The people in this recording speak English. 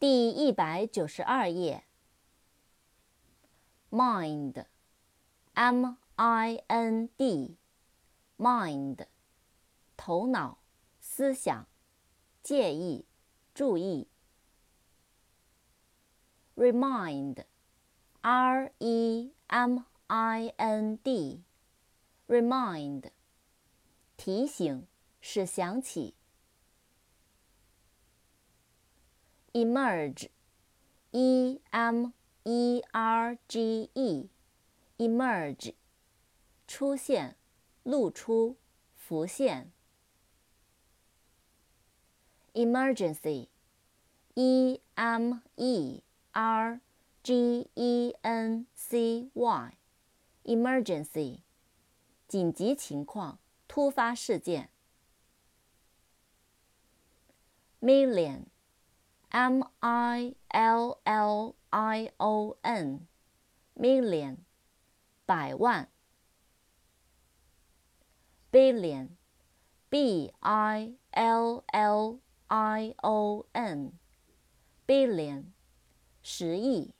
第一百九十二页。mind，m-i-n-d，mind，头脑、思想、介意、注意。remind，r-e-m-i-n-d，remind，提醒，使想起。emerge，e m e r g e，emerge，出现，露出，浮现。emergency，e m e r g e n c y，emergency，紧急情况，突发事件。million。 M I L L I O N，million，百万。Billion，B I L L I O N，billion，十亿。